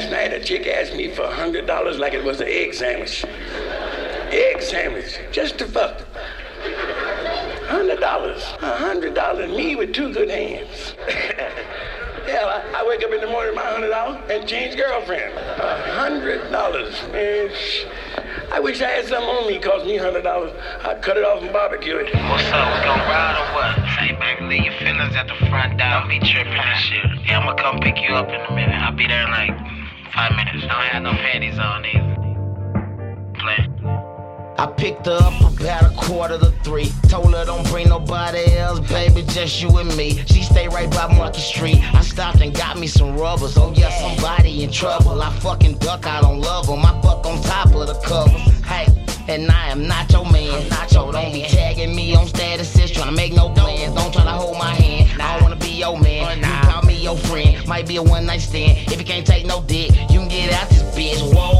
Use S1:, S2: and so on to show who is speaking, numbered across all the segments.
S1: Last night, a chick asked me for $100 like it was an egg sandwich. Egg sandwich, just to fuck. $100. $100, me with two good hands. Hell, I, I, wake up in the morning with my $100 and change girlfriend. $100, man. I wish I had something on me cost me $100. I'd cut it off and barbecue it.
S2: What's up? We gon' ride or what? Hey, baby, leave your feelings at the front door. Don't be tripping and shit. Yeah, I'ma come pick you up in a minute. I'll be there like five minutes. Don't have no panties on either.
S3: I picked her up about a quarter to three. Told her don't bring nobody else, baby, just you and me. She stay right by Market Street. I stopped and got me some rubbers. Oh yeah, somebody in trouble. I fucking duck, I don't love them. I fuck on top of the covers. Hey. And I am not your man. Not your don't be tagging me on statuses, Might be a one night stand. If you can't take no dick, you can get out this bitch. Whoa.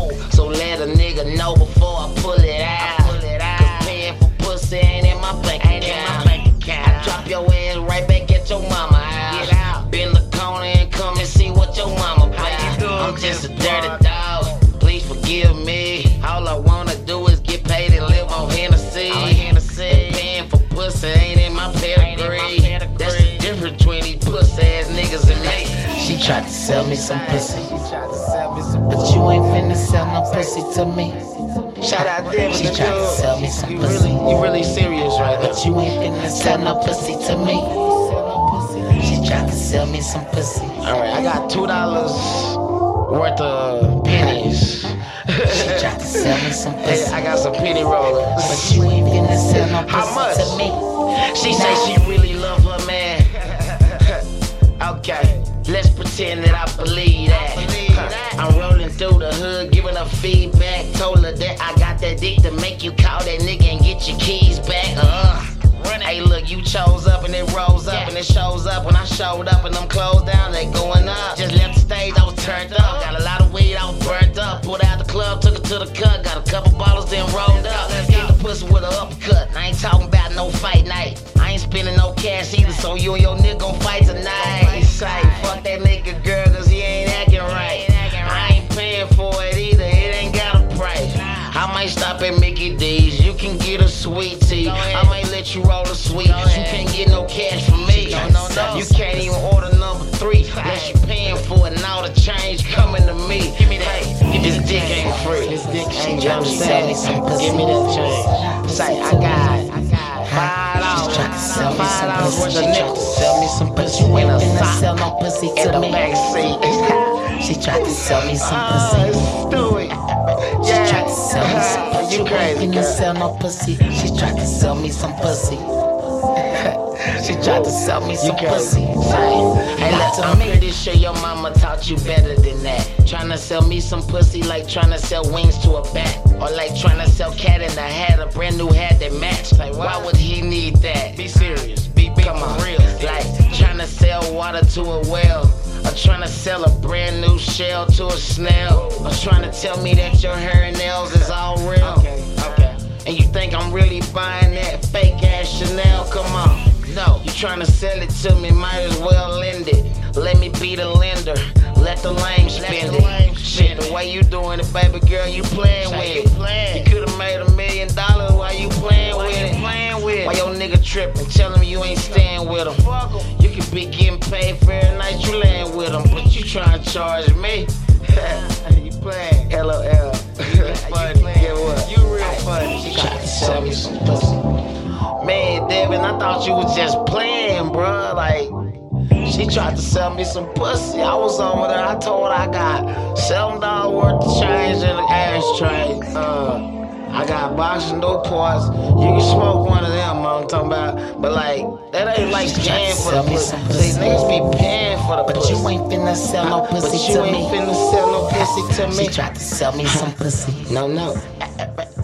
S3: Sell me some pussy. But you ain't finna sell no pussy to me.
S2: Shout out there,
S3: She tried to sell me some
S2: You
S3: pussy.
S2: really, you really serious right now.
S3: But you ain't finna sell no pussy to me. She tried to sell me some pussy.
S2: Alright, I got two dollars worth of pennies.
S3: She tried to sell me some
S2: Hey,
S3: pussy.
S2: I got some penny rollers.
S3: But you ain't finna sell no
S2: How
S3: pussy
S2: much?
S3: to me.
S2: She say she really love her man. okay, pretend that I believe that. I'm rolling through the hood, giving her feedback. Told her that I got that dick to make you call that nigga and get your keys back. Uh. Hey, look, you chose up and it rolls up and it shows up. When I showed up and them closed down, they going up. Just left the stage, I was turned up. Got a lot of weed, I was burnt up. Pulled out the club, took it to the cut. Got a couple bottles, then rolled up. Hit the pussy with an uppercut. I ain't talking about no fight night. I ain't spending no cash either, so you and your nigga gon' fight tonight. I might stop at Mickey D's, you can get a sweet tea. I might let you roll a sweet, you can't get no cash from me. You can't even order number three, unless you paying for it, and all the change coming to me. Give me that, this dick ain't free. This dick ain't
S3: Trying to sell me some pussy.
S2: Give me that change. Say, I got five
S3: She tried to
S2: dollars.
S3: sell me some pussy. She tried to sell me some pussy. You ain't
S2: In a
S3: finna
S2: sock.
S3: sell no pussy to me. She tried to sell me some pussy.
S2: let's do it.
S3: She sell me some
S2: uh-huh.
S3: pussy.
S2: You crazy,
S3: ain't finna
S2: girl.
S3: sell no pussy. She tried to sell me some pussy. she tried to sell me some pussy.
S2: Hey, look, I'm pretty sure your mama taught you better than that. Tryna sell me some pussy like tryna sell wings to a bat. Or like tryna sell cat in a hat, a brand new hat that match. Like, why would he need that? Be serious, be big Come on. real. Like, tryna sell water to a well. Or tryna sell a brand new shell to a snail. Or tryna tell me that your hair and nails You tryna sell it to me, might as well lend it. Let me be the lender. Let the lame spend it. Shit, the way you doing it, baby girl, you playing with it. You could've made a million dollars while you playing with it. Why your nigga tripping, telling me you ain't staying with him. You could be getting paid for every night you laying with him, but you trying to charge me. you playing. LOL. funny. Yeah, what? You real funny. She tried to sell me some pussy. Devin, I thought you was just playing, bruh. Like, she tried to sell me some pussy. I was on with her. I told her I got seven dollars worth of change in the ashtray. Uh, I got boxing Newports. You can smoke one of them. I'm talking about, but like that ain't like paying for the pussy.
S3: pussy.
S2: niggas be paying for the
S3: But
S2: pussy.
S3: you ain't finna sell no pussy to me.
S2: But you ain't finna sell no pussy to me.
S3: She tried to sell me some pussy.
S2: No, no.